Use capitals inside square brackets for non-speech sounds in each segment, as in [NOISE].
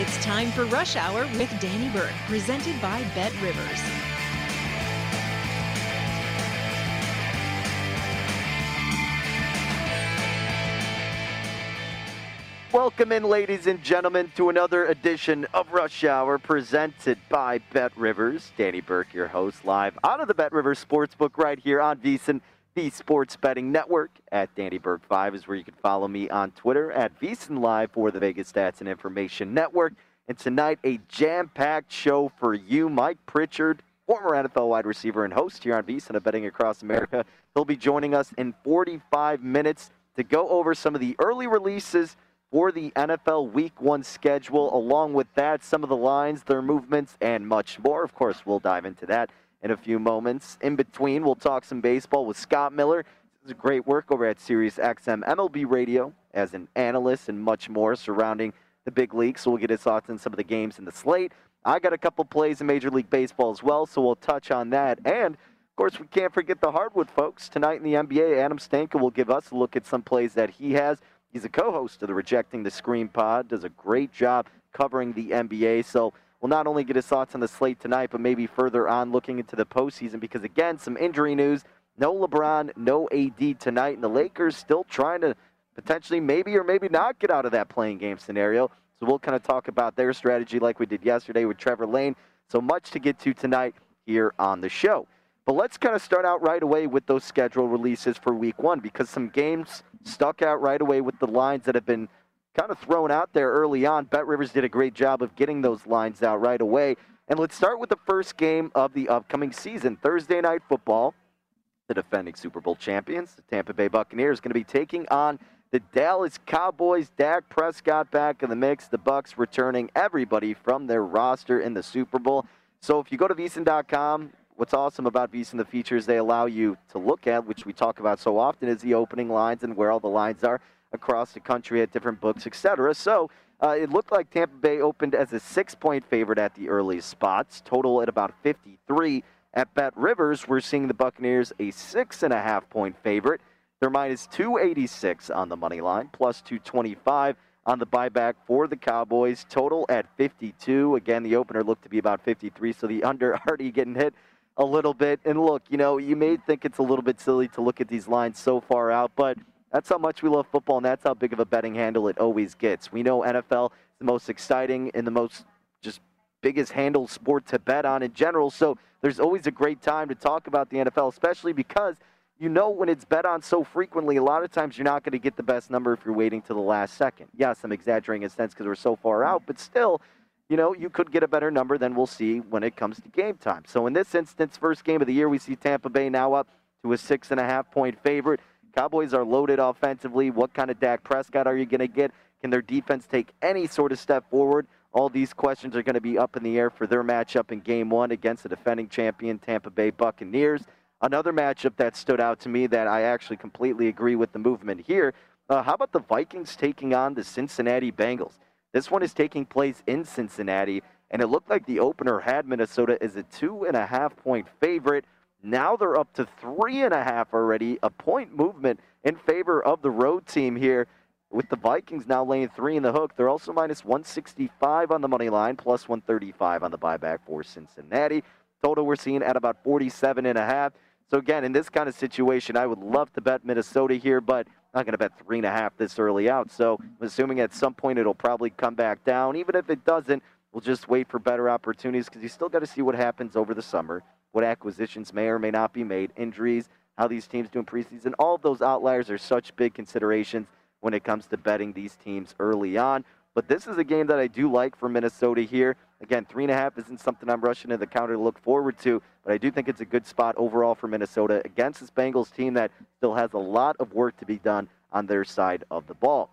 It's time for Rush Hour with Danny Burke, presented by Bet Rivers. Welcome in, ladies and gentlemen, to another edition of Rush Hour presented by Bet Rivers. Danny Burke, your host, live out of the Bet Rivers Sportsbook right here on VSiN, the Sports Betting Network. At Danny Burke 5 is where you can follow me on Twitter at VSiN Live for the Vegas Stats and Information Network. And tonight, a jam packed show for you. Mike Pritchard, former NFL wide receiver and host here on VSiN of Betting Across America. He'll be joining us in 45 minutes to go over some of the early releases for the NFL Week 1 schedule. Along with that, some of the lines, their movements, and much more. Of course, we'll dive into that in a few moments. In between, we'll talk some baseball with Scott Miller. This is great work over at Sirius XM MLB Radio as an analyst and much more surrounding the big leagues. So we'll get his thoughts on some of the games in the slate. I got a couple plays in Major League Baseball as well, so we'll touch on that. And of course, we can't forget the hardwood folks. Tonight in the NBA, Adam Stanko will give us a look at some plays that he has. He's a co-host of the Rejecting the Screen pod. Does a great job covering the NBA. So we'll not only get his thoughts on the slate tonight, but maybe further on looking into the postseason. Because again, some injury news. No LeBron, no AD tonight, and the Lakers still trying to potentially maybe or maybe not get out of that play-in game scenario. So we'll kind of talk about their strategy like we did yesterday with Trevor Lane. So much to get to tonight here on the show. But let's kind of start out right away with those schedule releases for week one because some games stuck out right away with the lines that have been kind of thrown out there early on. Bet Rivers did a great job of getting those lines out right away. And let's start with the first game of the upcoming season Thursday Night Football. The defending Super Bowl champions, the Tampa Bay Buccaneers, going to be taking on the Dallas Cowboys. Dak Prescott back in the mix. The Bucks returning everybody from their roster in the Super Bowl. So if you go to VSiN.com, what's awesome about VSiN, the features they allow you to look at, which we talk about so often, is the opening lines and where all the lines are across the country at different books, etc. So uh, it looked like Tampa Bay opened as a six-point favorite at the earliest spots, total at about 53. At Bet Rivers, we're seeing the Buccaneers a six and a half point favorite. They're minus 286 on the money line, plus 225 on the buyback for the Cowboys. Total at 52. Again, the opener looked to be about 53, so the [LAUGHS] under already getting hit a little bit. And look, you know, you may think it's a little bit silly to look at these lines so far out, but that's how much we love football, and that's how big of a betting handle it always gets. We know NFL is the most exciting and the most just biggest handle sport to bet on in general. So there's always a great time to talk about the NFL, especially because you know when it's bet on so frequently, a lot of times you're not going to get the best number if you're waiting to the last second. Yes, I'm exaggerating in a sense because we're so far out, but still, you know, you could get a better number than we'll see when it comes to game time. So in this instance, first game of the year, we see Tampa Bay now up to a six and a half point favorite. Cowboys are loaded offensively. What kind of Dak Prescott are you going to get? Can their defense take any sort of step forward? All these questions are going to be up in the air for their matchup in game one against the defending champion Tampa Bay Buccaneers. Another matchup that stood out to me that I actually completely agree with the movement here. Uh, how about the Vikings taking on the Cincinnati Bengals? This one is taking place in Cincinnati, and it looked like the opener had Minnesota as a two and a half point favorite. Now they're up to three and a half already, a point movement in favor of the road team here. With the Vikings now laying three in the hook, they're also minus 165 on the money line, plus 135 on the buyback for Cincinnati. Total we're seeing at about 47 and a half. So again, in this kind of situation, I would love to bet Minnesota here, but I'm not going to bet three and a half this early out. So I'm assuming at some point it'll probably come back down. Even if it doesn't, we'll just wait for better opportunities because you still got to see what happens over the summer, what acquisitions may or may not be made, injuries, how these teams do in preseason. All of those outliers are such big considerations when it comes to betting these teams early on. But this is a game that I do like for Minnesota here. Again, three and a half isn't something I'm rushing to the counter to look forward to, but I do think it's a good spot overall for Minnesota against this Bengals team that still has a lot of work to be done on their side of the ball.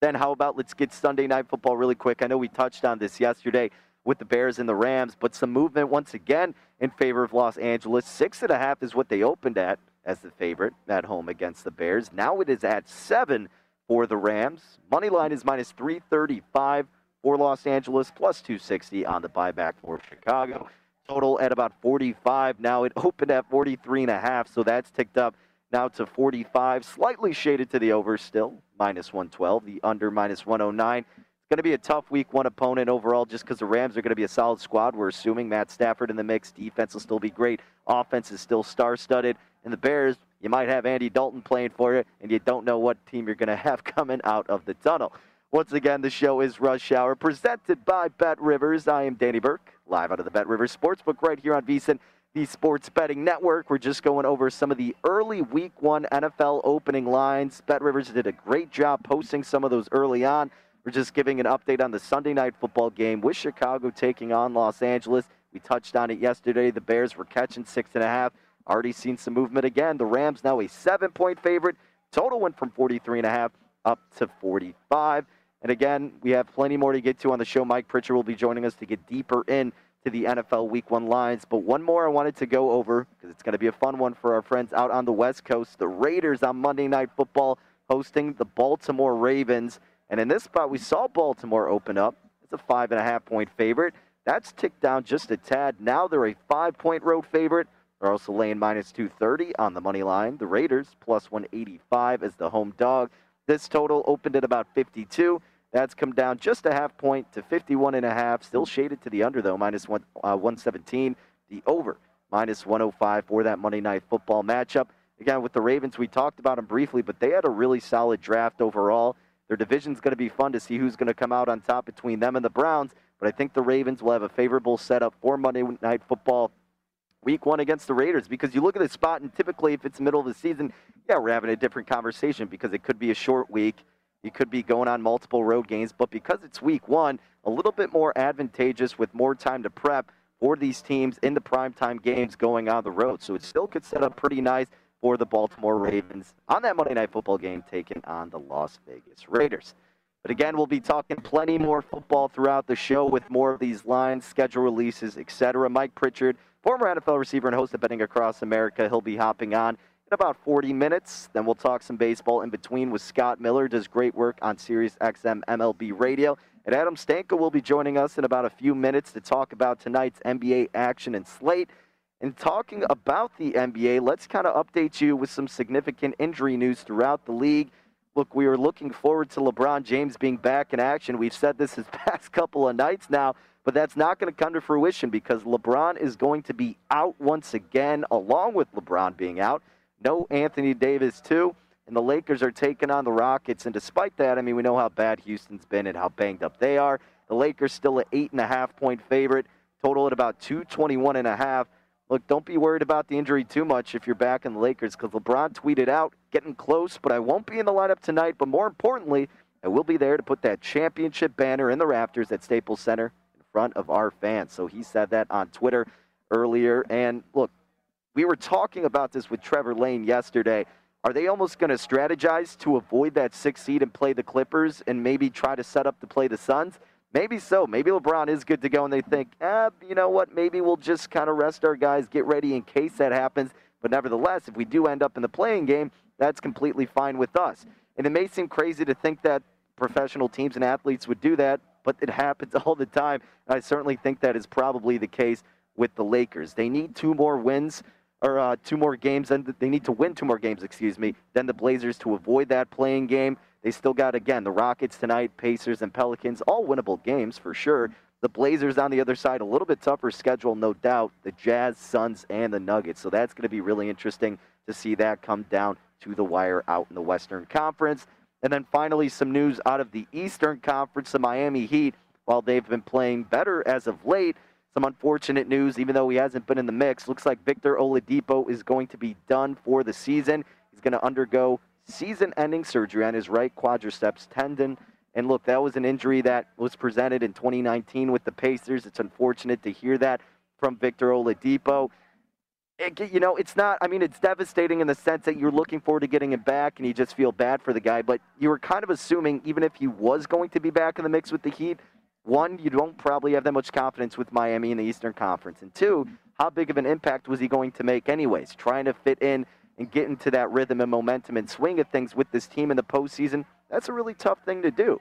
Then, how about let's get Sunday night football really quick? I know we touched on this yesterday with the Bears and the Rams, but some movement once again in favor of Los Angeles. Six and a half is what they opened at as the favorite at home against the Bears. Now it is at seven for the Rams. Money line is minus 335 for Los Angeles, plus 260 on the buyback for Chicago. Total at about 45. Now it opened at 43 and a half, so that's ticked up now to 45. Slightly shaded to the over still, minus 112. The under minus 109. Going to be a tough week one opponent overall just because the Rams are going to be a solid squad. We're assuming Matt Stafford in the mix. Defense will still be great. Offense is still star studded. And the Bears, you might have Andy Dalton playing for you, and you don't know what team you're going [LAUGHS] to have coming out of the tunnel. Once again, the show is Rush Hour, presented by Bet Rivers. I am Danny Burke, live out of the Bet Rivers Sportsbook right here on VSiN, the Sports Betting Network. We're just going over some of the early Week One NFL opening lines. Bet Rivers did a great job posting some of those early on. We're just giving an update on the Sunday night football game with Chicago taking on Los Angeles. We touched on it yesterday. The Bears were catching six and a half. Already seen some movement again. The Rams now a seven point favorite. Total went from 43 and a half up to 45. And again, we have plenty more to get to on the show. Mike Pritchard will be joining us to get deeper in to the NFL Week One lines. But one more I wanted to go over because it's going to be a fun one for our friends out on the West Coast. The Raiders on Monday Night Football hosting the Baltimore Ravens. And in this spot, we saw Baltimore open up. It's a five and a half point favorite. That's ticked down just a tad. Now they're a five point road favorite. They're also laying minus 230 on the money line. The Raiders plus 185 as the home dog. This total opened at about 52. That's come down just a half point to 51 and a half. Still shaded to the under though, minus one, uh, 117. The over minus 105 for that Monday Night Football matchup. Again, with the Ravens, we talked about them briefly, but they had a really solid draft overall. Their division's going to be fun to see who's going to come out on top between them and the Browns. But I think the Ravens will have a favorable setup for Monday Night Football week one against the Raiders because you look at the spot, and typically if it's middle of the season, yeah, we're having a different conversation because it could be a short week. You could be going on multiple road games, but because it's week one, a little bit more advantageous with more time to prep for these teams in the primetime games going on the road. So it still could set up pretty nice for the Baltimore Ravens on that Monday Night Football game taking on the Las Vegas Raiders. But again, we'll be talking plenty more football throughout the show with more of these lines, schedule releases, etc. Mike Pritchard, former NFL receiver and host of Betting Across America, he'll be hopping on in about 40 minutes. Then we'll talk some baseball in between with Scott Miller, does great work on Sirius XM MLB Radio. And Adam Stanko will be joining us in about a few minutes to talk about tonight's NBA action and slate. And talking about the NBA, let's kind of update you with some significant injury news throughout the league. Look, we are looking forward to LeBron James being back in action. We've said this his [LAUGHS] past couple of nights now, but that's not going to come to fruition because LeBron is going to be out once again, along with LeBron being out. No Anthony Davis, too. And the Lakers are taking on the Rockets. And despite that, I mean, we know how bad Houston's been and how banged up they are. The Lakers still an eight and a half point favorite, total at about 221 and a half. Look, don't be worried about the injury too much if you're back in the Lakers because LeBron tweeted out, getting close, but I won't be in the lineup tonight. But more importantly, I will be there to put that championship banner in the rafters at Staples Center in front of our fans. So he said that on Twitter earlier. And look, we were talking about this with Trevor Lane yesterday. Are they almost going to strategize to avoid that six seed and play the Clippers and maybe try to set up to play the Suns? Maybe so. Maybe LeBron is good to go, and they think, eh, you know what? Maybe we'll just kind of rest our guys, get ready in case that happens. But nevertheless, if we do end up in the play-in game, that's completely fine with us. And it may seem crazy to think that professional teams and athletes would do that, but it [LAUGHS] happens all the time. And I certainly think that is probably the case with the Lakers. They need two more wins or uh, two more games, and they need to win two more games, excuse me, than the Blazers to avoid that play-in game. They still got, again, the Rockets tonight, Pacers, and Pelicans, all winnable games for sure. The Blazers on the other side, a little bit tougher schedule, no doubt. The Jazz, Suns, and the Nuggets. So that's going to be really interesting to see that come down to the wire out in the Western Conference. And then finally, some news out of the Eastern Conference. The Miami Heat, while they've been playing better as of late, some unfortunate news, even though he hasn't been in the mix. Looks like Victor Oladipo is going to be done for the season. He's going to undergo season ending surgery on his right quadriceps tendon. And look, that was an injury that was presented in 2019 with the Pacers. It's unfortunate to hear that from Victor Oladipo. It, you know, it's not, I mean, it's devastating in the sense that you're looking forward to getting him back and you just feel bad for the guy. But you were kind of assuming, even if he was going to be back in the mix with the Heat, one, you don't probably have that much confidence with Miami in the Eastern Conference. And two, how big of an impact was he going to make, anyways? Trying to fit in and get into that rhythm and momentum and swing of things with this team in the postseason, that's a really tough thing to do.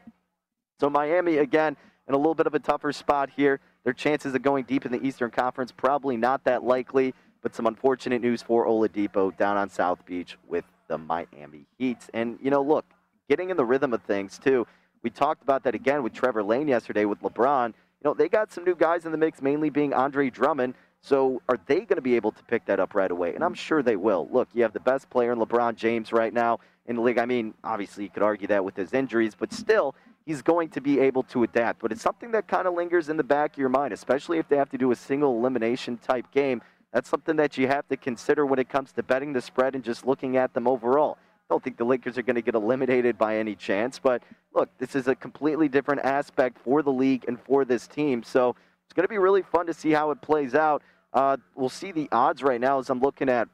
So Miami, again, in a little bit of a tougher spot here. Their chances of going deep in the Eastern Conference probably not that likely, but some unfortunate news for Oladipo down on South Beach with the Miami Heat. And, you know, look, getting in the rhythm of things, too. We talked about that again with Trevor Lane yesterday with LeBron. You know, they got some new guys in the mix, mainly being Andre Drummond. So are they going to be able to pick that up right away? And I'm sure they will. Look, you have the best player in LeBron James right now in the league. I mean, obviously you could argue that with his injuries, but still, he's going to be able to adapt. But it's something that kind of lingers in the back of your mind, especially if they have to do a single elimination type game. That's something that you have to consider when it comes to betting the spread and just looking at them overall. I don't think the Lakers are going to get eliminated by any chance, but look, this is a completely different aspect for the league and for this team. So it's going to be really fun to see how it plays out. Uh, we'll see the odds right now as I'm looking at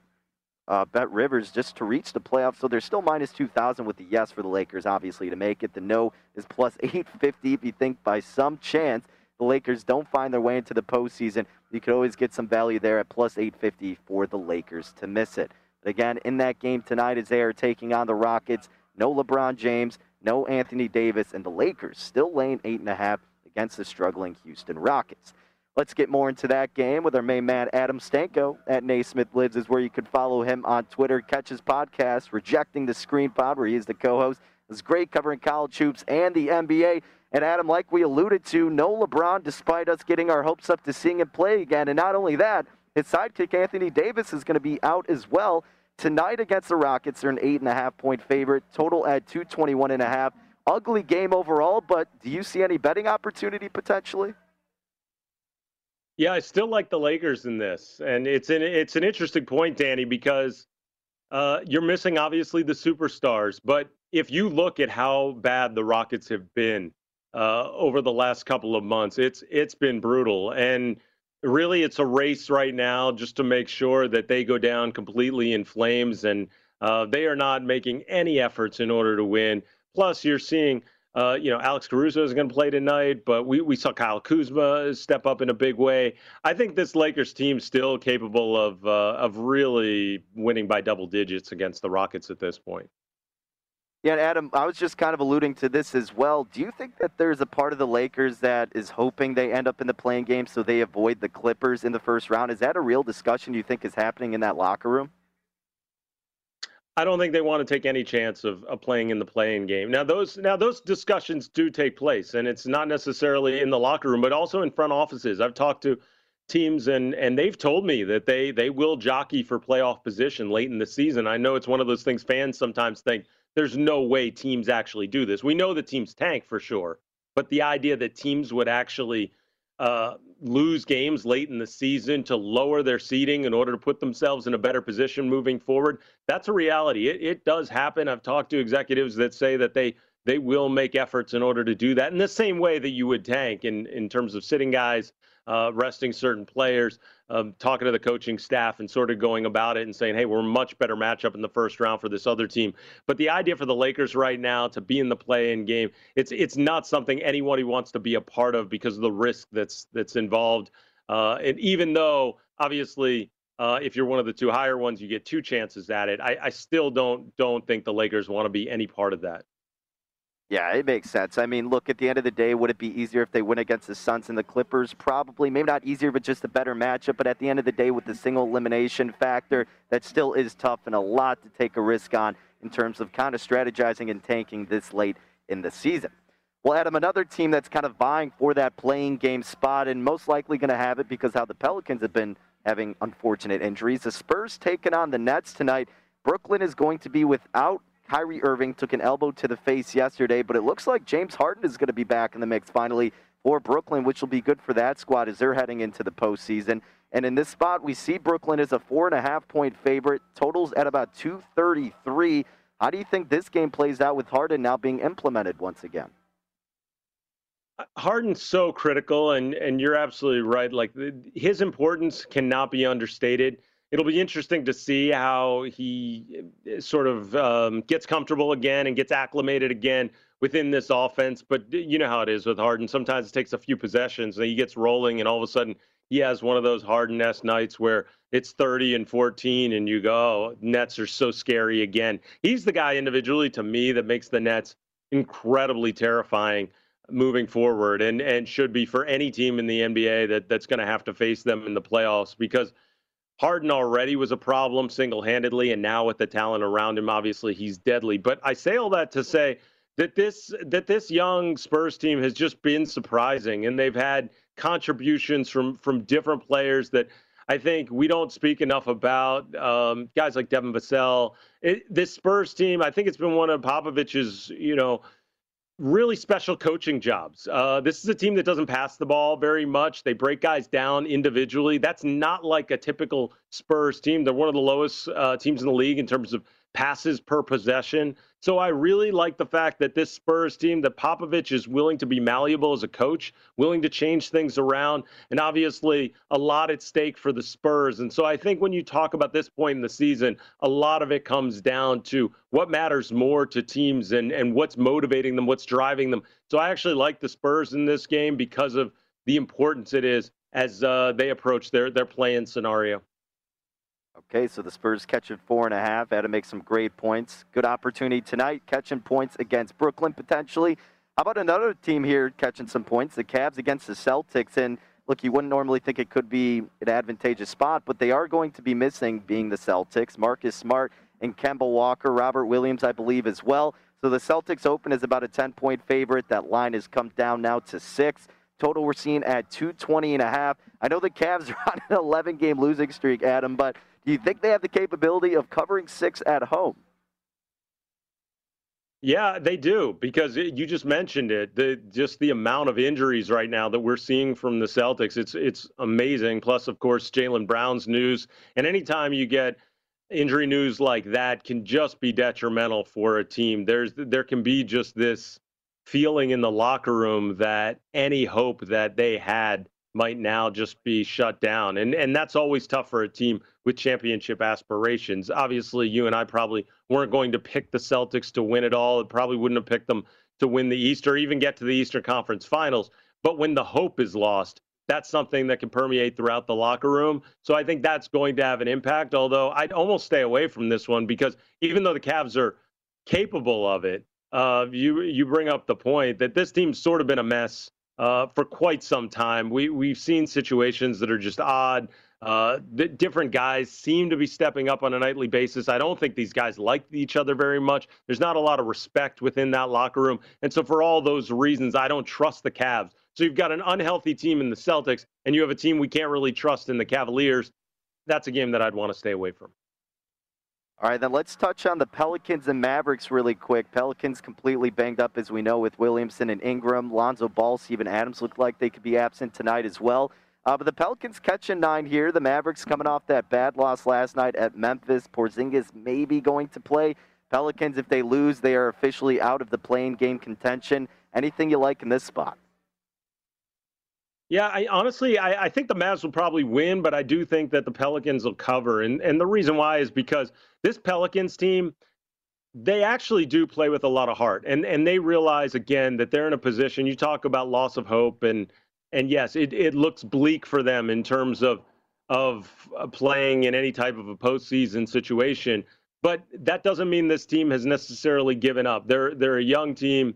uh, Bet Rivers just to reach the playoffs. So they're still minus 2,000 with the yes for the Lakers, obviously, to make it. The no is plus [LAUGHS] 850 if you think by some chance the Lakers don't find their way into the postseason. You could always get some value there at plus 850 for the Lakers to miss it. But again, in that game tonight, as they are taking on the Rockets, no LeBron James, no Anthony Davis, and the Lakers still laying 8.5 against the struggling Houston Rockets. Let's get more into that game with our main man, Adam Stanko at Naismith Lives, is where you can follow him on Twitter. Catch his podcast, Rejecting the Screen Pod, where he is the co host. It's great covering college hoops and the NBA. And Adam, like we alluded to, no LeBron, despite us getting our hopes up to seeing him play again. And not only that, his sidekick Anthony Davis is going to be out as well tonight against the Rockets. They're an eight and a half point favorite, total at 221 and a half. Ugly game overall, but do you see any betting opportunity potentially? Yeah, I still like the Lakers in this, and it's an it's an interesting point, Danny, because uh, you're missing obviously the superstars. But if you look at how bad the Rockets have been uh, over the last couple of months, it's it's been brutal, and really it's a race right now just to make sure that they go down completely in flames, and uh, they are not making any efforts in order to win. Plus, you're seeing uh, you know, Alex Caruso is going to play tonight, but we, we saw Kyle Kuzma step up in a big way. I think this Lakers team still capable of uh, of really winning by double digits against the Rockets at this point. Yeah, Adam, I was just kind of alluding to this as well. Do you think that there's a part of the Lakers that is hoping they end up in the play-in game so they avoid the Clippers in the first round? Is that a real discussion you think is happening in that locker room? I don't think they want to take any chance of, of playing in the play-in game. Now those now those discussions do take place, and it's not necessarily in the locker room, but also in front offices. I've talked to teams and and they've told me that they they will jockey for playoff position late in the season. I know it's one of those things fans sometimes think there's no way teams actually do this. We know the teams tank for sure, but the idea that teams would actually uh, lose games late in the season to lower their seeding in order to put themselves in a better position moving forward. That's a reality. It, it does happen. I've talked to executives that say that they they will make efforts in order to do that in the same way that you would tank in, in terms of sitting guys uh, resting certain players, um, talking to the coaching staff, and sort of going about it and saying, hey, we're a much better matchup in the first round for this other team. But the idea for the Lakers right now to be in the play-in game, it's it's not something anybody wants to be a part of because of the risk that's that's involved. Uh, and even though obviously. Uh, if you're one of the two higher ones, you get two chances at it. I, I still don't don't think the Lakers want to be any part of that. Yeah, it makes sense. I mean, look, at the end of the day, would it be easier if they win against the Suns and the Clippers? Probably. Maybe not easier, but just a better matchup. But at the end of the day, with the single elimination factor, that still is tough and a lot to take a risk on in terms of kind of strategizing and tanking this late in the season. Well, Adam, another team that's kind of vying for that play-in game spot and most likely going to have it because how the Pelicans have been having unfortunate injuries. The Spurs taking on the Nets tonight. Brooklyn is going to be without Kyrie Irving took an elbow to the face yesterday, but it looks like James Harden is going to be back in the mix finally for Brooklyn, which will be good for that squad as they're heading into the postseason. And in this spot, we see Brooklyn as a four and a half point favorite, totals at about 233. How do you think this game plays out with Harden now being implemented once again? Harden's so critical, and and you're absolutely right. Like his importance cannot be understated it'll be interesting to see how he eh, sort of um, gets comfortable again and gets acclimated again within this offense. But you know how it is with Harden. Sometimes it takes a few possessions and he gets rolling, and all of a sudden he has one of those Harden esque nights where it's 30 and 14, and you go, oh, Nets are so scary again. He's the guy individually to me that makes the Nets incredibly terrifying moving forward and and should be for any team in the NBA that that's going to have to face them in the playoffs because – Harden already was a problem single handedly, and now with the talent around him, obviously he's deadly. But I say all that to say that this that this young Spurs team has just been surprising, and they've had contributions from from different players that I think we don't speak enough about. Um, guys like Devin Vassell. It, this Spurs team, I think it's been one of Popovich's, you know, really special coaching jobs. Uh, this is a team that doesn't pass the ball very much. They break guys down individually. That's not like a typical Spurs team. They're one of the lowest uh, teams in the league in terms of passes per possession. So I really like the fact that this Spurs team, that Popovich is willing to be malleable as a coach, willing to change things around, and obviously a lot at stake for the Spurs. And so I think when you talk about this point in the season, a lot of it comes down to what matters more to teams and, and what's motivating them, what's driving them. So I actually like the Spurs in this game because of the importance it is as uh, they approach their, their playing scenario. Okay, so the Spurs catching four and a half. Had to make some great points. Good opportunity tonight, catching points against Brooklyn potentially. How about another team here catching some points? The Cavs against the Celtics. And look, you wouldn't normally think it could be an advantageous spot, but they are going to be missing being the Celtics. Marcus Smart and Kemba Walker, Robert Williams, I believe, as well. So the Celtics open as about a 10 point favorite. That line has come down now to six. Total we're seeing at 220 and a half. I know the Cavs [LAUGHS] are on an 11 game losing streak, Adam, but do you think they have the capability of covering six at home? Yeah, they do because it, you just mentioned it. The just the amount of injuries right now that we're seeing from the Celtics, it's it's amazing. Plus, of course, Jaylen Brown's news, and anytime you get injury news like that, can just be detrimental for a team. There's there can be just this feeling in the locker room that any hope that they had might now just be shut down. And and that's always tough for a team with championship aspirations. Obviously, you and I probably weren't going to pick the Celtics to win it all. It probably wouldn't have picked them to win the East or even get to the Eastern Conference Finals. But when the hope is lost, that's something that can permeate throughout the locker room. So I think that's going to have an impact. Although I'd almost stay away from this one because even though the Cavs are capable of it, uh, you you bring up the point that this team's sort of been a mess uh, for quite some time. We we've seen situations that are just odd. Uh, different guys seem to be stepping up on a nightly basis. I don't think these guys like each other very much. There's not a lot of respect within that locker room, and so for all those reasons, I don't trust the Cavs. So you've got an unhealthy team in the Celtics, and you have a team we can't really trust in the Cavaliers. That's a game that I'd want to stay away from. All right, then let's touch on the Pelicans and Mavericks really quick. Pelicans completely banged up, as we know, with Williamson and Ingram. Lonzo Ball, Steven Adams look like they could be absent tonight as well. Uh, but the Pelicans catching nine here. The Mavericks coming off that bad loss last night at Memphis. Porzingis may be going to play. Pelicans, if they lose, they are officially out of the play-in game contention. Anything you like in this spot? Yeah, I honestly I, I, think the Mavs will probably win, but I do think that the Pelicans will cover. And and the reason why is because this Pelicans team, they actually do play with a lot of heart. And and they realize again that they're in a position, you talk about loss of hope and and yes, it, it looks bleak for them in terms of of uh, playing in any type of a postseason situation. But that doesn't mean this team has necessarily given up. They're they're a young team.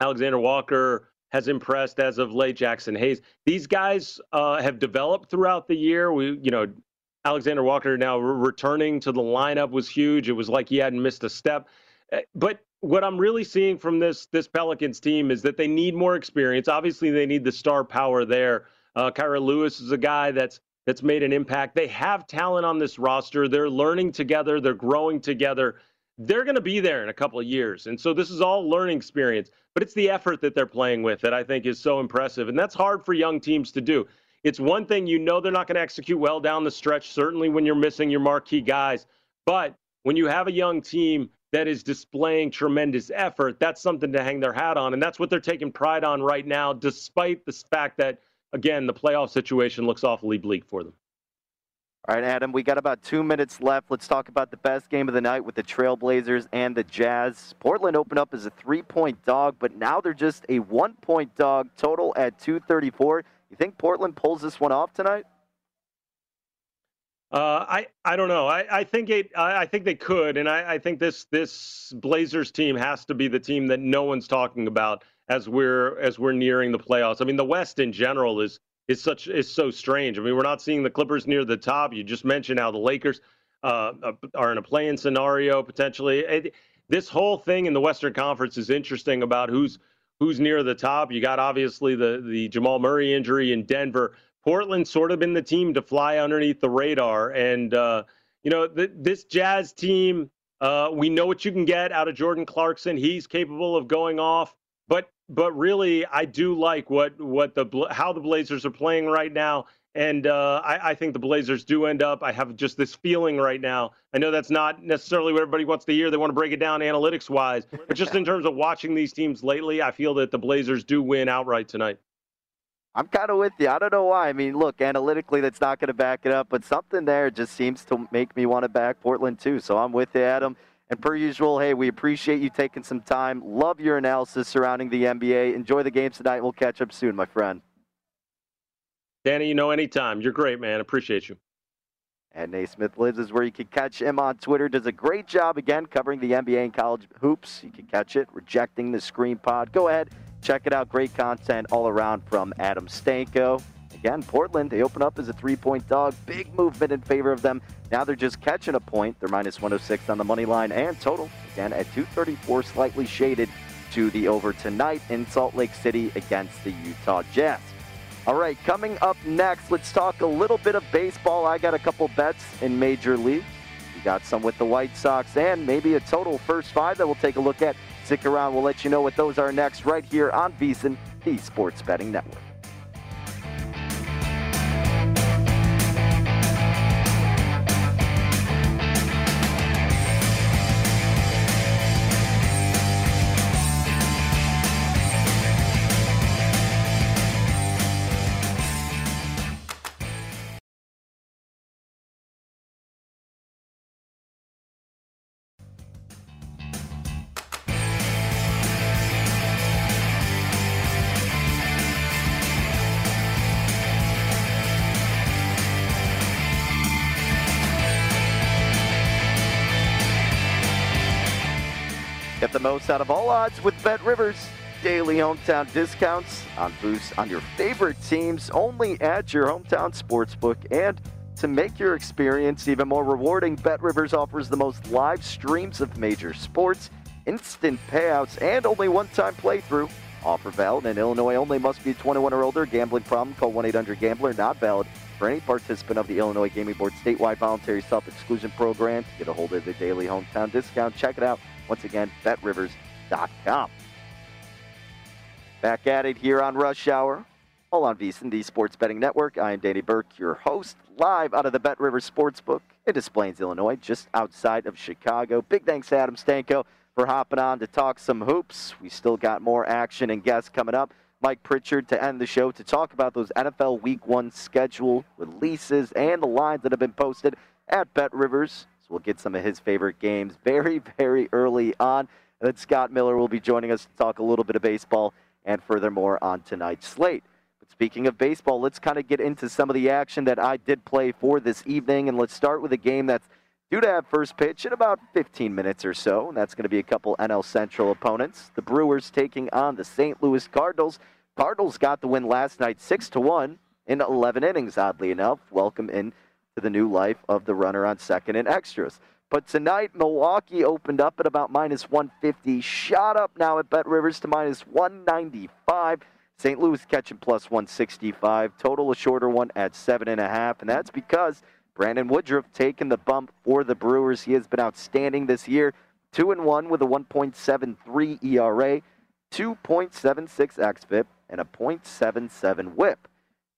Alexander Walker, has impressed as of late. Jaxson Hayes. These guys uh, have developed throughout the year. We, you know, Alexander Walker now re- returning to the lineup was huge. It was like he hadn't missed a step. Eh, but what I'm really seeing from this this Pelicans team is that they need more experience. Obviously, they need the star power there. Uh, Kira Lewis is a guy that's that's made an impact. They have talent on this roster. They're learning together. They're growing together they're going to be there in a couple of years. And so this is all learning experience, but it's the effort that they're playing with that I think is so impressive. And that's hard for young teams to do. It's one thing you know they're not going to execute well down the stretch, certainly when you're missing your marquee guys. But when you have a young team that is displaying tremendous effort, that's something to hang their hat on. And that's what they're taking pride on right now, despite the fact that, again, the playoff situation looks awfully bleak for them. All right, Adam, we got about two minutes left. Let's talk about the best game of the night with the Trailblazers and the Jazz. Portland opened up as a three point dog, but now they're just a one point dog total at 234. You think Portland pulls this one off tonight? Uh, I I don't know. I, I think it. I, I think they could, and I, I think this this Blazers team has to be the team that no one's talking about as we're as we're nearing the playoffs. I mean, the West in general is is such is so strange. I mean, we're not seeing the Clippers near the top. You just mentioned how the Lakers uh, are in a playing scenario potentially. It, this whole thing in the Western Conference is interesting about who's who's near the top. You got obviously the the Jamal Murray injury in Denver. Portland sort of been the team to fly underneath the radar, and uh, you know th- this Jazz team. Uh, we know what you can get out of Jordan Clarkson. He's capable of going off, but but really, I do like what what the how the Blazers are playing right now. And uh, I, I, think the Blazers do end up. I have just this feeling right now. I know that's not necessarily what everybody wants to hear. They want to break it down analytics wise, but just in terms of watching these teams lately, I feel that the Blazers do win outright tonight. I'm kind of with you. I don't know why. I mean, look, analytically, that's not going to back it up, but something there just seems to make me want to back Portland too. So I'm with you, Adam. And per usual, hey, we appreciate you taking some time. Love your analysis surrounding the NBA. Enjoy the games tonight. We'll catch up soon, my friend. Danny, you know, anytime. You're great, man. Appreciate you. And Naismith Lives is where you can catch him on Twitter. Does a great job again covering the NBA and college hoops. You can catch it. Rejecting the Screen Pod. Go ahead, check it out. Great content all around from Adam Stanko. Again, Portland, they open up as a three point dog. Big movement in favor of them. Now they're just catching a point. They're minus 106 on the money line and total. Again, at 234, slightly shaded to the over tonight in Salt Lake City against the Utah Jazz. All right, coming up next, let's talk a little bit of baseball. I got a couple bets in Major League. We got some with the White Sox and maybe a total first five that we'll take a look at. Stick around. We'll let you know what those are next right here on VSiN, the Sports Betting Network. Bet Rivers. Daily hometown discounts on boosts on your favorite teams only at your hometown sportsbook. And to make your experience even more rewarding, Bet Rivers offers the most live streams of major sports, instant payouts, and only one time playthrough. Offer valid in Illinois only must be 21 or older. Gambling problem? Call 1 800 Gambler. Not valid for any participant of the Illinois Gaming Board statewide voluntary self exclusion program. To get a hold of the daily hometown discount, check it out once again, betrivers.com. Back at it here on Rush Hour, all on VSiN, the Sports Betting Network. I am Danny Burke, your host, live out of the Bet Rivers Sportsbook in Des Plaines, Illinois, just outside of Chicago. Big thanks to Adam Stanko for hopping on to talk some hoops. We still got more action and guests coming up. Mike Pritchard to end the show to talk about those NFL Week 1 schedule releases and the lines that have been posted at Bet Rivers. So we'll get some of his favorite games very, [LAUGHS] very early on. And then Scott Miller will be joining us to talk a little bit of baseball and furthermore on tonight's slate. But speaking of baseball, let's kind of get into some of the action that I did play for this evening. And let's start with a game that's due to have first pitch in about 15 minutes or so. And that's going to be a couple NL Central opponents. The Brewers taking on the St. Louis Cardinals. Cardinals got the win last night 6 to 1 in 11 innings, oddly enough. Welcome in to the new life of the runner on second and extras. But tonight, Milwaukee opened up at about minus 150, shot up now at Bet Rivers to minus 195. St. Louis catching plus 165. Total a shorter one at seven and a half, and that's because Brandon Woodruff taking the bump for the Brewers. He has been outstanding this year, two and one with a 1.73 ERA, 2.76 xFIP, and a .77 WHIP.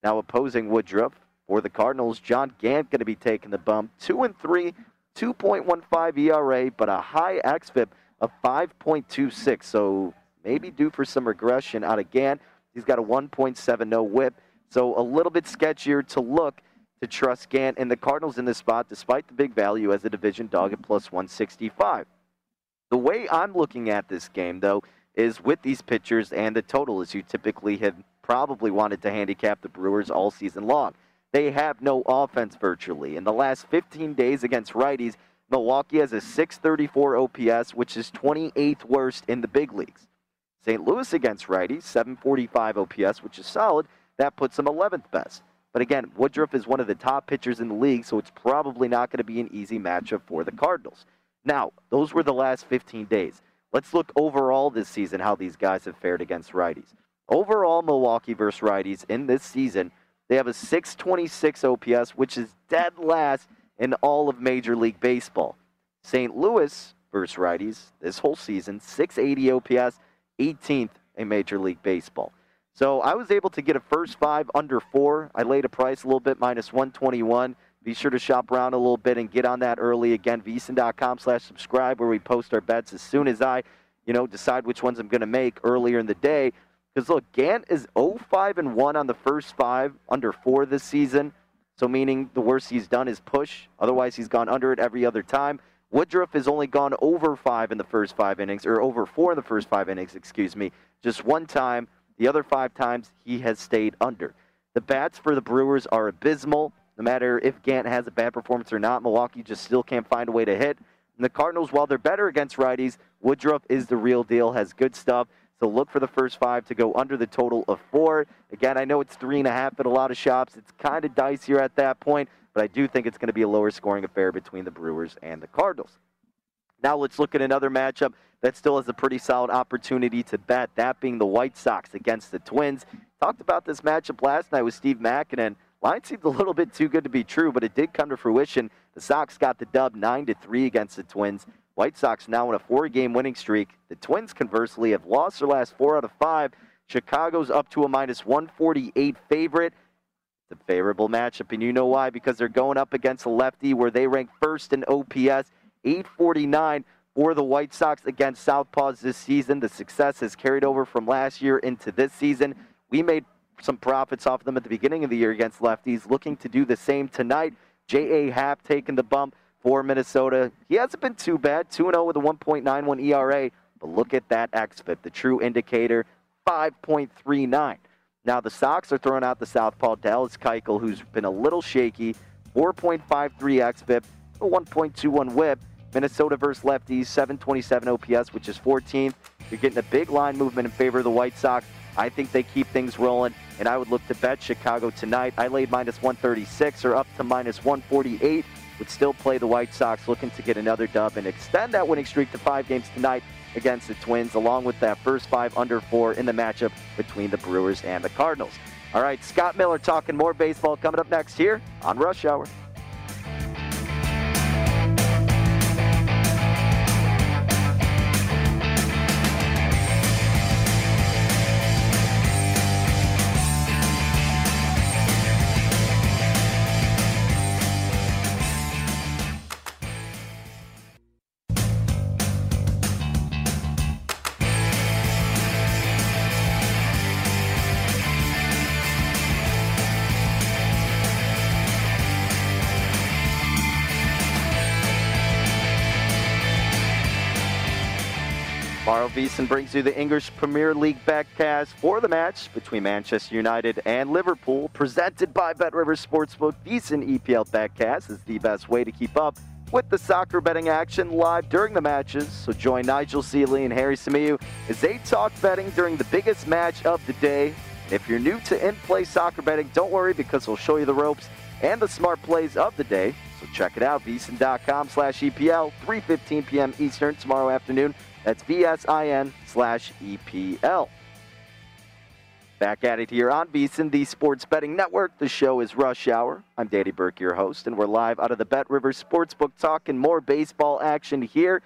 Now opposing Woodruff, for the Cardinals, John Gant going to be taking the bump. 2 and 3, 2.15 ERA, but a high xFIP of 5.26. So maybe due for some regression out of Gant. He's got a 1.70 whip. So a little bit sketchier to look to trust Gant and the Cardinals in this spot, despite the big value as a division dog at plus 165. The way I'm looking at this game, though, is with these pitchers and the total, as you typically have probably wanted to handicap the Brewers all season long. They have no offense virtually. In the last 15 days against righties, Milwaukee has a 634 OPS, which is 28th worst in the big leagues. St. Louis against righties, 745 OPS, which is solid. That puts them 11th best. But again, Woodruff is one of the top pitchers in the league, so it's probably not going to be an easy matchup for the Cardinals. Now, those were the last 15 days. Let's look overall this season how these guys have fared against righties. Overall, Milwaukee versus righties in this season, they have a 626 OPS, which is dead last in all of Major League Baseball. St. Louis versus righties this whole season, 680 OPS, 18th in Major League Baseball. So I was able to get a first five under four. I laid a price a little bit, minus 121. Be sure to shop around a little bit and get on that early. Again, vsin.com slash subscribe where we post our bets as soon as I, you know, decide which ones I'm going to make earlier in the day. Because look, Gant is 0-5 and 1 on the first five under four this season. So meaning the worst he's done is push. Otherwise, he's gone under it every other time. Woodruff has only gone over five in the first five innings, or over four in the first five innings, excuse me, just one time. The other five times he has stayed under. The bats for the Brewers are abysmal. No matter if Gant has a bad performance or not, Milwaukee just still can't find a way to hit. And the Cardinals, while they're better against righties, Woodruff is the real deal, has good stuff. So look for the first five to go under the total of four. Again, I know it's three and a half at a lot of shops. It's kind of dicier at that point, but I do think it's going to be a lower scoring affair between the Brewers and the Cardinals. Now let's look at another matchup that still has a pretty solid opportunity to bet, that being the White Sox against the Twins. Talked about this matchup last night with Steve Makinen. Line seemed a little bit too good to be true, but it did come to fruition. The Sox got the dub 9 to 3 against the Twins. White Sox now in a four game winning streak. The Twins, conversely, have lost their last four out of five. Chicago's up to a minus 148 favorite. It's a favorable matchup, and you know why? Because they're going up against a lefty where they rank first in OPS, 849 for the White Sox against Southpaws this season. The success has carried over from last year into this season. We made some profits off of them at the beginning of the year against lefties, looking to do the same tonight. J.A. Happ taking the bump for Minnesota. He hasn't been too bad, 2 0 with a 1.91 ERA. But look at that XFIP, the true indicator, 5.39. Now, the Sox are throwing out the southpaw Dallas Keuchel, who's been a little shaky, 4.53 XFIP, a 1.21 whip. Minnesota versus lefties, 727 OPS, which is 14th. You're getting a big line movement in favor of the White Sox. I think they keep things rolling, and I would look to bet Chicago tonight. I laid minus 136 or up to minus 148 would still play the White Sox, looking to get another dub and extend that winning streak to five games tonight against the Twins, along with that first five under four in the matchup between the Brewers and the Cardinals. All right, Scott Miller talking more baseball coming up next here on Rush Hour. VSiN brings you the English Premier League backcast for the match between Manchester United and Liverpool, presented by Bet BetRivers Sportsbook. VSiN EPL backcast is the best way to keep up with the soccer betting action live during the matches. So join Nigel Seeley and Harry Samiu as they talk betting during the biggest match of the day. If you're new to in-play soccer betting, don't worry because we'll show you the ropes and the smart plays of the day. So check it out, vsin.com slash EPL, 3.15 p.m. Eastern tomorrow afternoon. That's VSIN slash EPL. Back at it here on VSiN, the Sports Betting Network. The show is Rush Hour. I'm Danny Burke, your host, and we're live out of the Bet River Sportsbook talking more baseball action here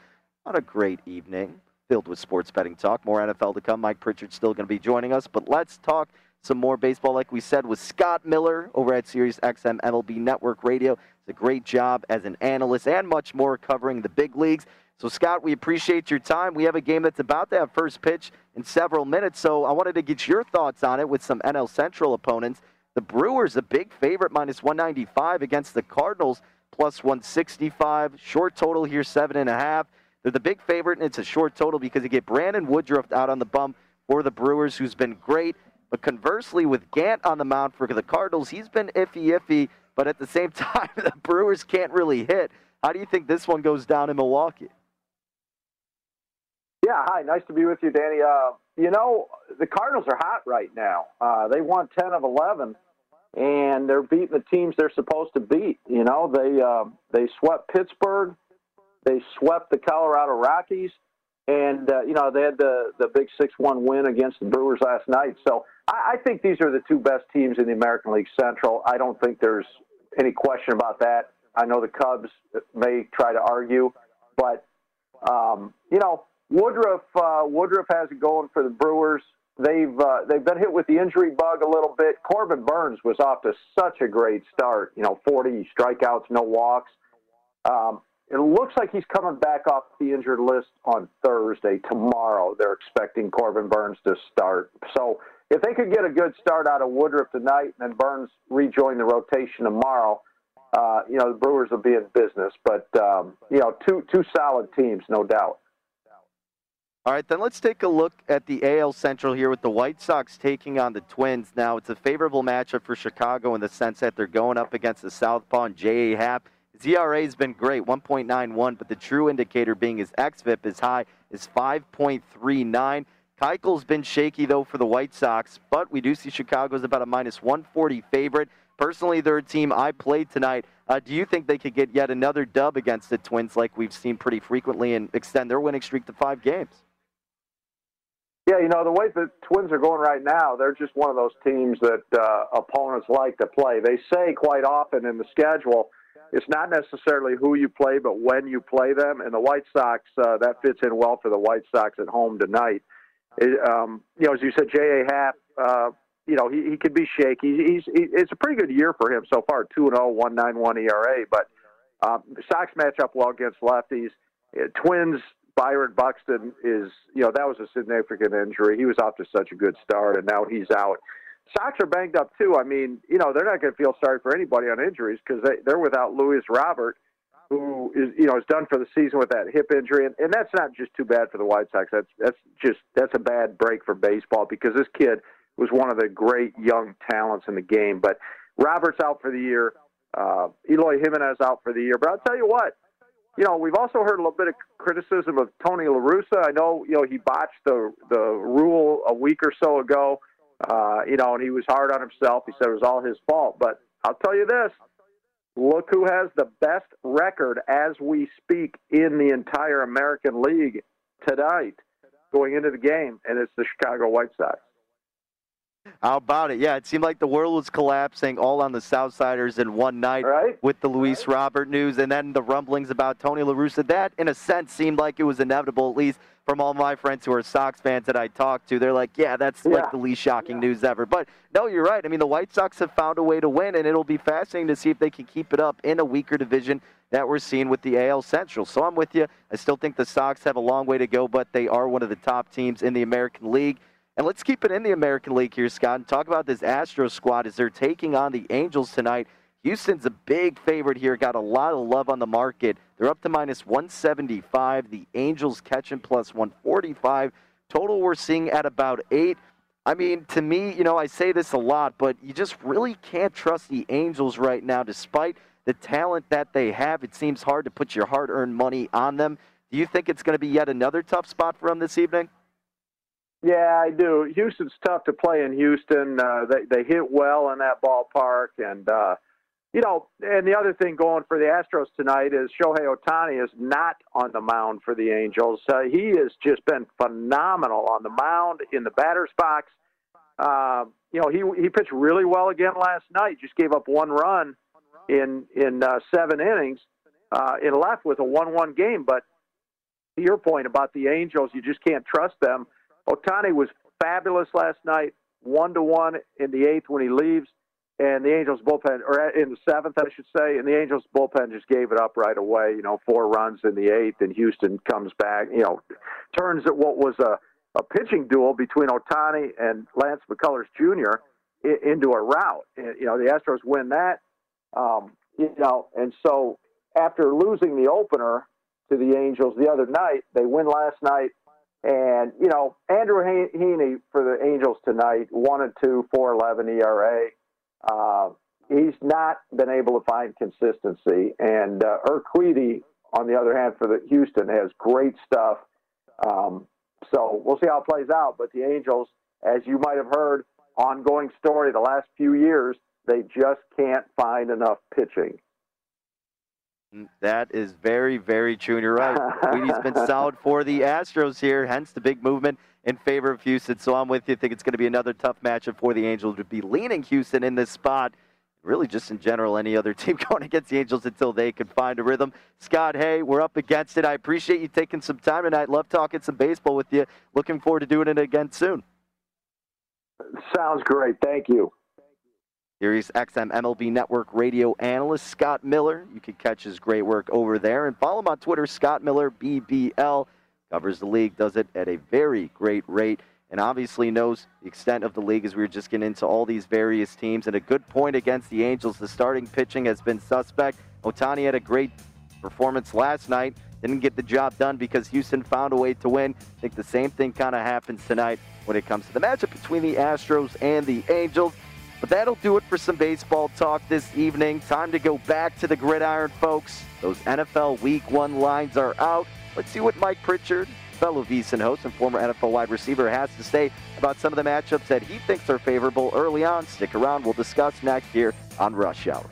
on a great evening filled with sports betting talk. More NFL to come. Mike Pritchard's still going to be joining us, but let's talk some more baseball, like we said, with Scott Miller over at Sirius XM MLB Network Radio. It's a great job as an analyst and much more covering the big leagues. So, Scott, we appreciate your time. We have a game that's about to have first pitch in several minutes, so I wanted to get your thoughts on it with some NL Central opponents. The Brewers, a big favorite, minus 195 against the Cardinals, plus 165. Short total here, seven and a half. They're the big favorite, and it's a short total because you get Brandon Woodruff out on the bump for the Brewers, who's been great. But conversely, with Gant on the mound for the Cardinals, he's been iffy, iffy. But at the same [LAUGHS] time, the Brewers can't really hit. How do you think this one goes down in Milwaukee? Yeah, hi. Nice to be with you, Danny. Uh, you know, the Cardinals are hot right now. Uh, they won 10 of 11, and they're beating the teams they're supposed to beat. You know, they uh, they swept Pittsburgh. They swept the Colorado Rockies, and uh, you know they had the the big six-one win against the Brewers last night. So I, I think these are the two best teams in the American League Central. I don't think there's any question about that. I know the Cubs may try to argue, but um, you know Woodruff uh, Woodruff has it going for the Brewers. They've uh, they've been hit with the injury bug a little bit. Corbin Burnes was off to such a great start. You know, 40 strikeouts, no walks. Um, it looks like he's coming back off the injured list on Thursday. Tomorrow, they're expecting Corbin Burnes to start. So if they could get a good start out of Woodruff tonight and then Burnes rejoin the rotation tomorrow, uh, you know the Brewers will be in business. But um, you know, two two solid teams, no doubt. All right, then let's take a look at the AL Central here with the White Sox taking on the Twins. Now, it's a favorable matchup for Chicago in the sense that they're going up against the Southpaw and J.A. Happ. His ERA has been great, 1.91, but the true indicator being his XFIP is high, is 5.39. Keuchel's been shaky, though, for the White Sox, but we do see Chicago's about a minus 140 favorite. Personally, they're a team I played tonight. Uh, do you think they could get yet another dub against the Twins like we've seen pretty frequently and extend their winning streak to five games? Yeah, you know, the way the Twins are going right now, they're just one of those teams that uh, opponents like to play. They say quite often in the schedule, it's not necessarily who you play, but when you play them. And the White Sox, uh, that fits in well for the White Sox at home tonight. It, um, you know, as you said, J.A. Happ, uh, you know, he, he could be shaky. He's, he, it's a pretty good year for him so far 2 0, 191 ERA. But um, Sox match up well against lefties. Twins Byron Buxton is, you know, that was a significant injury. He was off to such a good start, and now he's out. Sox are banged up too. I mean, you know, they're not going to feel sorry for anybody on injuries because they, they're without Luis Robert, who is, you know, is done for the season with that hip injury, and, and that's not just too bad for the White Sox. That's that's just that's a bad break for baseball because this kid was one of the great young talents in the game. But Robert's out for the year. Uh, Eloy Jimenez out for the year. But I'll tell you what, you know, we've also heard a little bit of criticism of Tony La Russa. I know, you know, he botched the the rule a week or so ago. Uh, you know, and he was hard on himself. He said it was all his fault. But I'll tell you this: look who has the best record as we speak in the entire American League tonight, going into the game, and it's the Chicago White Sox. How about it? Yeah, it seemed like the world was collapsing all on the Southsiders in one night right? with the Luis Robert news and then the rumblings about Tony La Russa. That, in a sense, seemed like it was inevitable, at least from all my friends who are Sox fans that I talked to. They're like, yeah, that's Yeah. like the least shocking news ever. But no, you're right. I mean, the White Sox have found a way to win, and it'll be fascinating to see if they can keep it up in a weaker division that we're seeing with the AL Central. So I'm with you. I still think the Sox have a long way to go, but they are one of the top teams in the American League. And let's keep it in the American League here, Scott, and talk about this Astros squad as they're taking on the Angels tonight. Houston's a big favorite here, got a lot of love on the market. They're up to minus 175. The Angels catching plus 145. Total we're seeing at about eight. I mean, to me, you know, I say this a lot, but you just really can't trust the Angels right now, despite the talent that they have. It seems hard to put your hard earned money on them. Do you think it's going to be yet another tough spot for them this evening? Yeah, I do. Houston's tough to play in Houston. Uh, they they hit well in that ballpark, and uh, you know, and the other thing going for the Astros tonight is Shohei Ohtani is not on the mound for the Angels. Uh, he has just been phenomenal on the mound in the batter's box. Uh, you know, he he pitched really well again last night. Just gave up one run in in uh, seven innings. Uh, it left with a one-one game, but to your point about the Angels, you just can't trust them. Ohtani was fabulous last night, one to one in the eighth when he leaves, and the Angels bullpen, or in the seventh, I should say, and the Angels bullpen just gave it up right away. You know, four runs in the eighth, and Houston comes back. You know, turns at what was a a pitching duel between Ohtani and Lance McCullers Jr. into a rout. You know, the Astros win that. Um, you know, and so after losing the opener to the Angels the other night, they win last night. And you know, Andrew Heaney for the Angels tonight, one and two, four eleven ERA. Uh, he's not been able to find consistency. And uh, Urquidy, on the other hand, for the Houston, has great stuff. Um, so we'll see how it plays out. But the Angels, as you might have heard, ongoing story the last few years, they just can't find enough pitching. That is very, very true. And you're right. Weedy's been [LAUGHS] solid for the Astros here, hence the big movement in favor of Houston. So I'm with you. I think it's going to be another tough matchup for the Angels to be leaning Houston in this spot. Really, just in general, any other [LAUGHS] team going against the Angels until they can find a rhythm. Scott, hey, we're up against it. I appreciate you taking some time tonight. Love talking some baseball with you. Looking forward to doing it again soon. Sounds great. Thank you. Sirius XM MLB Network radio analyst Scott Miller. You can catch his great work over there and follow him on Twitter, Scott Miller BBL. Covers the league, does it at a very great rate, and obviously knows the extent of the league as we were just getting into all these various teams. And a good point against the Angels. The starting pitching has been suspect. Ohtani had a great performance last night. Didn't get the job done because Houston found a way to win. I think the same thing kind of happens tonight when it comes to the matchup between the Astros and the Angels. But that'll do it for some baseball talk this evening. Time to go back to the gridiron, folks. Those NFL Week 1 lines are out. Let's see what Mike Pritchard, fellow VSiN host and former NFL wide receiver, has to say about some of the matchups that he thinks are favorable early on. Stick around. We'll discuss next here on Rush Hour.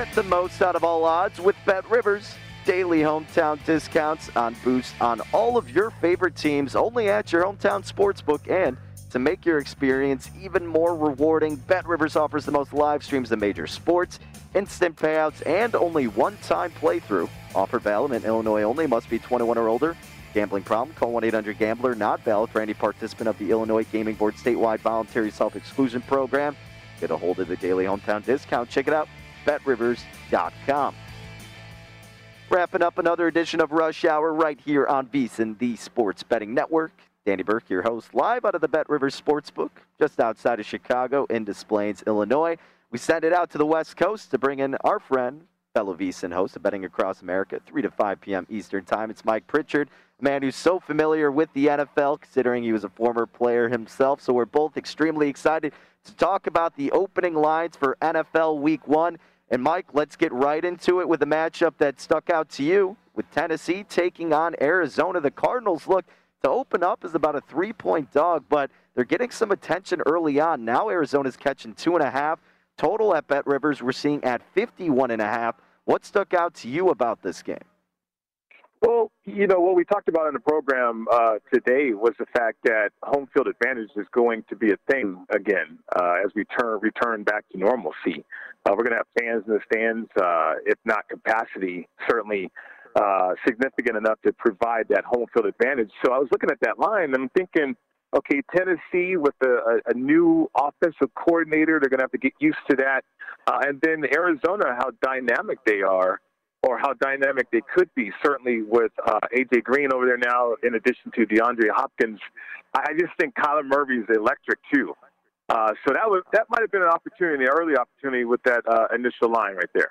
Get the most out of all odds with Bet Rivers. Daily hometown discounts on boost on all of your favorite teams only at your hometown sportsbook. And to make your experience even more rewarding, Bet Rivers offers the most live streams of major sports, instant payouts, and only one time playthrough. Offer valid in Illinois only, must be 21 or older. Gambling problem? Call 1 800 Gambler. Not valid for any participant of the Illinois Gaming Board statewide voluntary self exclusion program. Get a hold of the daily hometown discount. Check it out betrivers.com. Wrapping up another edition of Rush Hour right here on VSiN, the Sports Betting Network. Danny Burke, your host, live out of the Bet Rivers Sportsbook, just outside of Chicago in Des Plaines, Illinois. We send it out to the West Coast to bring in our friend, fellow VSiN host of Betting Across America, 3 to 5 p.m. Eastern Time. It's Mike Pritchard, a man who's so familiar with the NFL, considering he was a former player himself. So we're both extremely excited to talk about the opening lines for NFL Week 1. And Mike, let's get right into it with a matchup that stuck out to you with Tennessee taking on Arizona. The Cardinals look to open up as about a three point dog, but they're getting some attention early on. Now Arizona's catching two and a half. Total at Bet Rivers, we're seeing at 51 and a half. What stuck out to you about this game? Well, you know, what we talked about in the program uh, today was the fact that home field advantage is going to be a thing again uh, as we turn return back to normalcy. Uh, we're going to have fans in the stands, uh, if not capacity, certainly uh, significant enough to provide that home field advantage. So I was looking at that line and I'm thinking, okay, Tennessee with a, a new offensive coordinator, they're going to have to get used to that. Uh, and then Arizona, how dynamic they are or how dynamic they could be. Certainly with uh, AJ Green over there now, in addition to DeAndre Hopkins, I just think Kyler is electric too. Uh, so that was that might have been an opportunity, an early opportunity with that uh, initial line right there.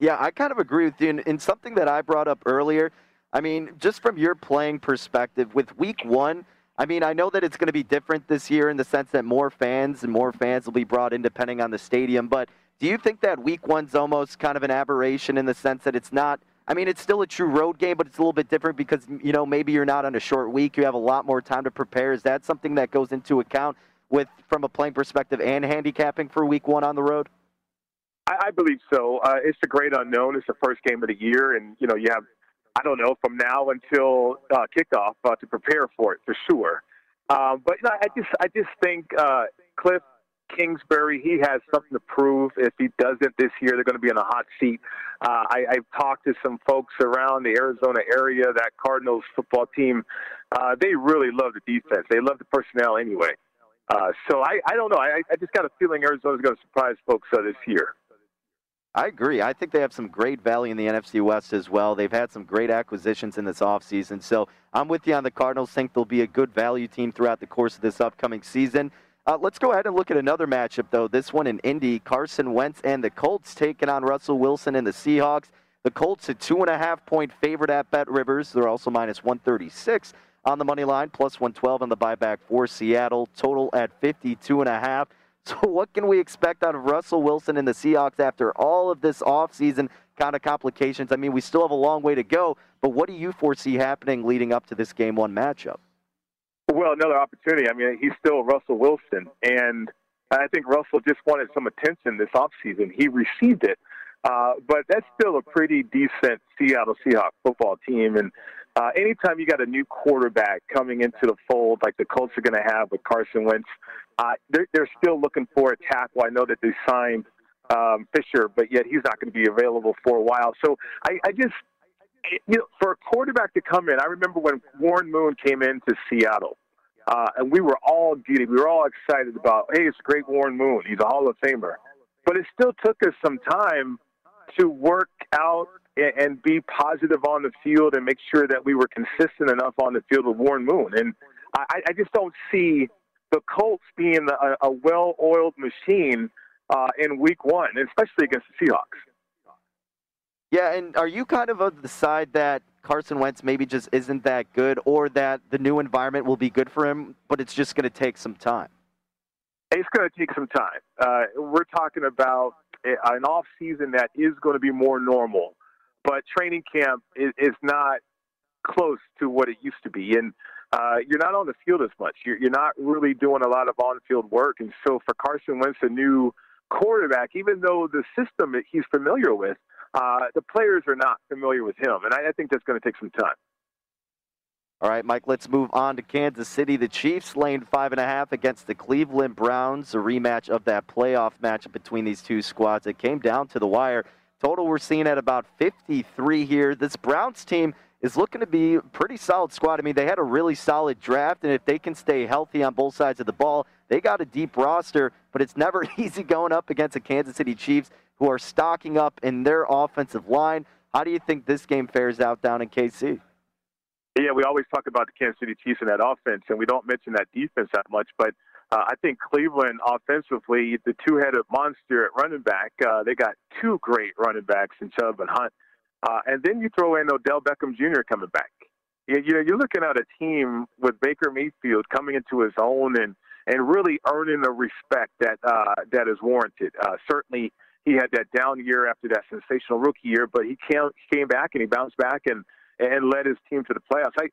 Yeah, I kind of agree with you. In, in something that I brought up earlier, I mean, just from your playing perspective, with Week One. I mean, I know that it's going to be different this year in the sense that more fans and more fans will be brought in depending on the stadium. But do you think that week one's almost kind of an aberration in the sense that it's not? I mean, it's still a true road game, but it's a little bit different because you know maybe you're not on a short week. You have a lot more time to prepare. Is that something that goes into account with from a playing perspective and handicapping for week one on the road? I, I believe so. Uh, it's a great unknown. It's the first game of the year, and you know you have I don't know from now until uh, kickoff uh, to prepare for it for sure. Um, but you know, I just I just think uh, Cliff Kingsbury, he has something to prove. If he doesn't this year, they're going to be in a hot seat. Uh, I, I've talked to some folks around the Arizona area, that Cardinals football team. Uh, they really love the defense. They love the personnel anyway. Uh, so I, I don't know. I, I just got a feeling Arizona's going to surprise folks uh, this year. I agree. I think they have some great value in the NFC West as well. They've had some great acquisitions in this offseason. So I'm with you on the Cardinals. Think they'll be a good value team throughout the course of this upcoming season. Uh, let's go ahead and look at another matchup, though. This one in Indy. Carson Wentz and the Colts taking on Russell Wilson and the Seahawks. The Colts a two and a half point favorite at Bet Rivers. They're also minus 136 on the money line, plus 112 on the buyback for Seattle. Total at 52 and a half. [LAUGHS] So, what can we expect out of Russell Wilson and the Seahawks after all of this offseason kind of complications? I mean, we still have a long way to go, but what do you foresee happening leading up to this game one matchup? Well, another opportunity. I mean, he's still Russell Wilson, and I think Russell just wanted some attention this offseason. He received it. Uh, but that's still a pretty decent Seattle Seahawks football team. And uh, anytime you got a new quarterback coming into the fold, like the Colts are going to have with Carson Wentz, uh, they're, they're still looking for a tackle. I know that they signed um, Fisher, but yet he's not going to be available for a while. So I, I just, you know, for a quarterback to come in, I remember when Warren Moon came into Seattle. Uh, and we were all giddy. We were all excited about, hey, it's great Warren Moon. He's a Hall of Famer. But it still took us some time to work out and be positive on the field and make sure that we were consistent enough on the field with Warren Moon. And I, I just don't see the Colts being a, a well-oiled machine uh, in Week One, especially against the Seahawks. Yeah, and are you kind of of the side that Carson Wentz maybe just isn't that good, or that the new environment will be good for him, but it's just going to take some time? It's going to take some time. Uh, we're talking about an off season that is going to be more normal, but training camp is, is not close to what it used to be, and uh, you're not on the field as much. You're, you're not really doing a lot of on-field work, and so for Carson Wentz, a new quarterback, even though the system that he's familiar with, uh, the players are not familiar with him, and I, I think that's going to take some time. All right, Mike, let's move on to Kansas City. The Chiefs laying five and a half against the Cleveland Browns, a rematch of that playoff matchup between these two squads. It came down to the wire. Total we're seeing at about 53 here. This Browns team is looking to be pretty solid squad. I mean, they had a really solid draft, and if they can stay healthy on both sides of the ball, they got a deep roster, but it's never [LAUGHS] easy going up against the Kansas City Chiefs who are stocking up in their offensive line. How do you think this game fares out down in KC? Yeah, we always talk about the Kansas City Chiefs and that offense, and we don't mention that defense that much. But uh, I think Cleveland offensively, the two-headed monster at running back, uh, they got two great running backs in Chubb and Hunt. Uh, and then you throw in Odell Beckham Jr. coming back. You, you know, you're looking at a team with Baker Mayfield coming into his own and and really earning the respect that uh, that is warranted. Uh, certainly, he had that down year after that sensational rookie year, but he came came back and he bounced back and and led his team to the playoffs. I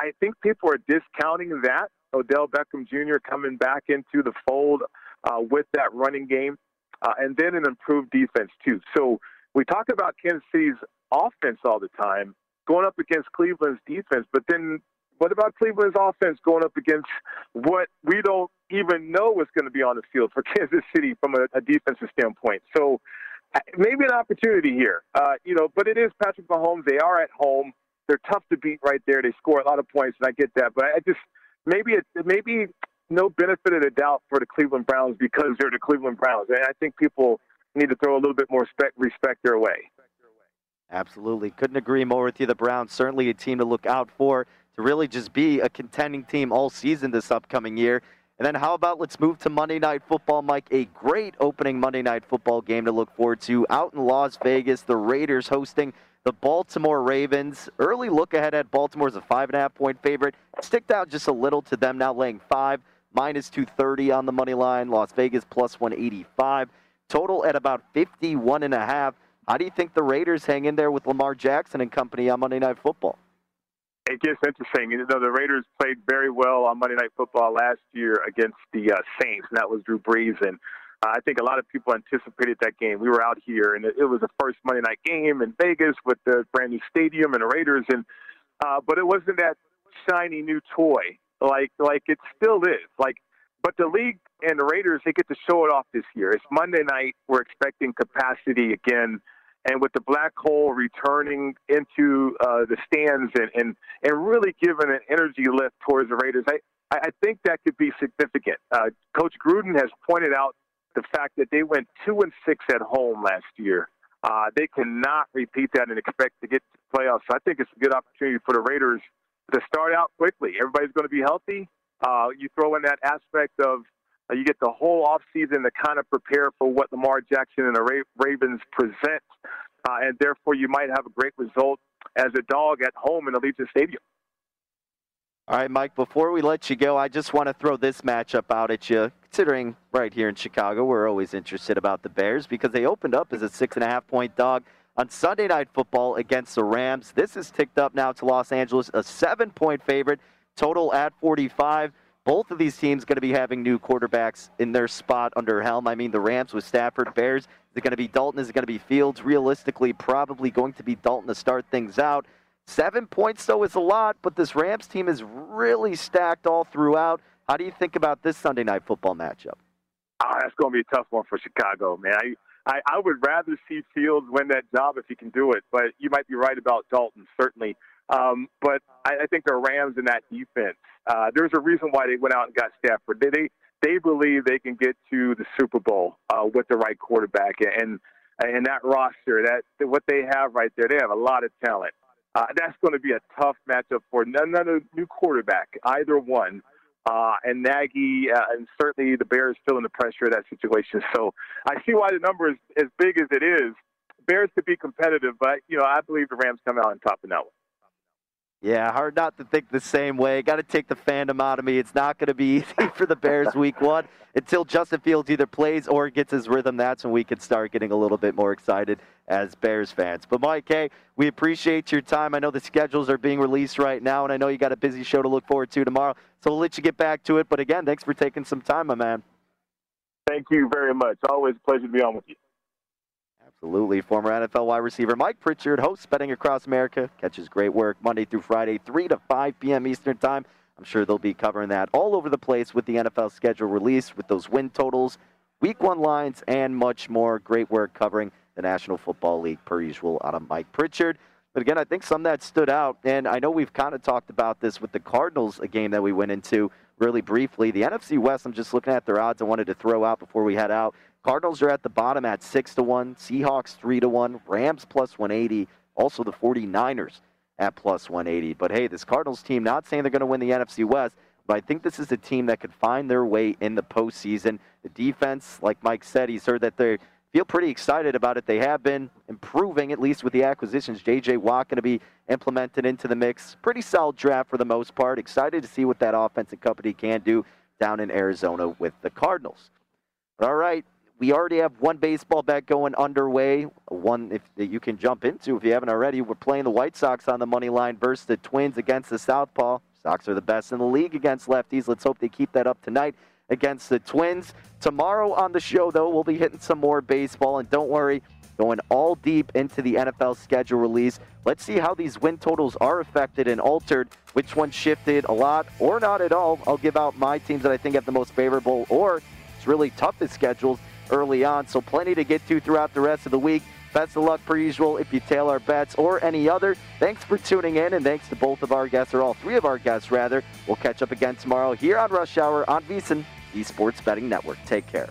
I think people are discounting that Odell Beckham Jr. coming back into the fold uh, with that running game, uh, and then an improved defense too. So we talk about Kansas City's offense all the time going up against Cleveland's defense, but then what about Cleveland's offense going up against what we don't even know is going to be on the field for [LAUGHS] Kansas City from a, a defensive standpoint? So maybe an opportunity here, uh, you know. But it is Patrick Mahomes. They are at home. They're tough to beat right there. They score a lot of points, and I get that. But I just maybe it maybe no benefit of the doubt for the Cleveland Browns because they're the Cleveland Browns, and I think people need to throw a little bit more respect, respect their way. Absolutely, couldn't agree more with you. The Browns certainly a team to look out for to really just be a contending team all season this upcoming year. And then how about let's move to Monday Night Football, Mike? A great opening Monday Night Football game to look forward to out in Las Vegas. The Raiders hosting the Baltimore Ravens. Early look ahead at Baltimore as a five and a half point favorite. Sticked out just a little to them now laying five, minus 230 on the money line. Las Vegas plus 185. Total at about 51 and a half. How do you think the Raiders hang in there with Lamar Jackson and company on Monday Night Football? it gets interesting. You know, the Raiders played very well on Monday Night Football last year against the uh, Saints, and that was Drew Brees. And I think a lot of people anticipated that game. We were out here, and it, was the first Monday night game in Vegas with the brand new stadium and the Raiders. And uh, but it wasn't that shiny new toy like like it still is. Like, but the league and the Raiders they get to show it off this year. It's Monday night. We're expecting capacity again and with the black hole returning into uh, the stands and, and, and really giving an energy lift towards the Raiders, I, I think that could be significant. Uh, Coach Gruden has pointed out the fact that they went two and six at home last year. Uh, they cannot repeat that and expect to get to the playoffs. So I think it's a good opportunity for the Raiders to start out quickly. Everybody's going to be healthy. Uh, you throw in that aspect of uh, you get the whole offseason to kind of prepare for what Lamar Jackson and the Ra- Ravens present, uh, and therefore you might have a great result as a dog at home in Allegiant Stadium. All right, Mike, before we let you go, I just want to throw this matchup out at you. Considering right here in Chicago, we're always interested about the Bears because they opened up as a six and a half point dog on Sunday Night Football against the Rams. This is ticked up now to Los Angeles, a seven point favorite, total at 45. Both of these teams going to be having new quarterbacks in their spot under helm. I mean, the Rams with Stafford, Bears. Is it going to be Dalton? Is it going to be Fields? Realistically, probably going to be Dalton to start things out. Seven points, though, is a lot, but this Rams team is really stacked all throughout. How do you think about this Sunday night football matchup? Oh, that's going to be a tough one for Chicago, man. I, I, I would rather see Fields win that job if he can do it, but you might be right about Dalton, certainly. Um, but I, I think the Rams in that defense, uh, there's a reason why they went out and got Stafford. They, they, they believe they can get to the Super Bowl uh, with the right quarterback. And, and that roster, that what they have right there, they have a lot of talent. Uh, that's going to be a tough matchup for none another new quarterback, either one. Uh, and Nagy, uh, and certainly the Bears feeling the pressure of that situation. [LAUGHS] So I see why the number is as big as it is. Bears could be competitive, but you know I believe the Rams come out on top in that one. Yeah, hard not to think the same way. Got to take the fandom out of me. It's not going to be [LAUGHS] easy for the Bears week one until Justin Fields either plays or gets his rhythm. That's when we can start getting a little bit more excited as Bears fans. But Mike, hey, we appreciate your time. I know the schedules are being released right now, and I know you got a busy show to look forward to tomorrow. So we'll let you get back to it. But again, thanks for taking some time, my man. Thank you very much. Always a pleasure to be on with you. Absolutely. Former NFL wide receiver Mike Pritchard hosts Betting Across America. Catches great work Monday through Friday, 3 to 5 p.m. Eastern Time. I'm sure they'll be covering that all over the place with the NFL schedule release, with those win totals, week one lines, and much more. Great work covering the National Football League, per usual, out of Mike Pritchard. But again, I think some that stood out, and I know we've kind of talked about this with the Cardinals, a game that we went into really briefly. The NFC West, I'm just looking at their odds I wanted to throw out before we head out. Cardinals are at the bottom at 6 to 1, Seahawks 3 to 1, Rams plus 180, also the 49ers at plus 180. But hey, this Cardinals team, not saying they're going to win the NFC West, but I think this is a team that could find their way in the postseason. The defense, like Mike said, he's heard that they feel pretty excited about it. They have been improving, at least with the acquisitions. J.J. Watt going to be implemented into the mix. Pretty solid draft for the most part. Excited to see what that offensive company can do down in Arizona with the Cardinals. All right, we already have one baseball bet going underway. One if that you can jump into if you haven't already. We're playing the White Sox on the money line versus the Twins against the Southpaw. Sox are the best in the league against lefties. Let's hope they keep that up tonight against the Twins. Tomorrow on the show, though, we'll be hitting some more baseball. And don't worry, going all deep into the NFL schedule release. Let's see how these win totals are affected and altered. Which one shifted a lot or not at all. I'll give out my teams that I think have the most favorable or it's really toughest schedules early on. So plenty to get to throughout the rest of the week. Best of luck per usual if you tail our bets or any other. Thanks for tuning in, and thanks to both of our guests, or all three of our guests, rather. We'll catch up again tomorrow here on Rush Hour on VSiN, the Sports Betting Network. Take care.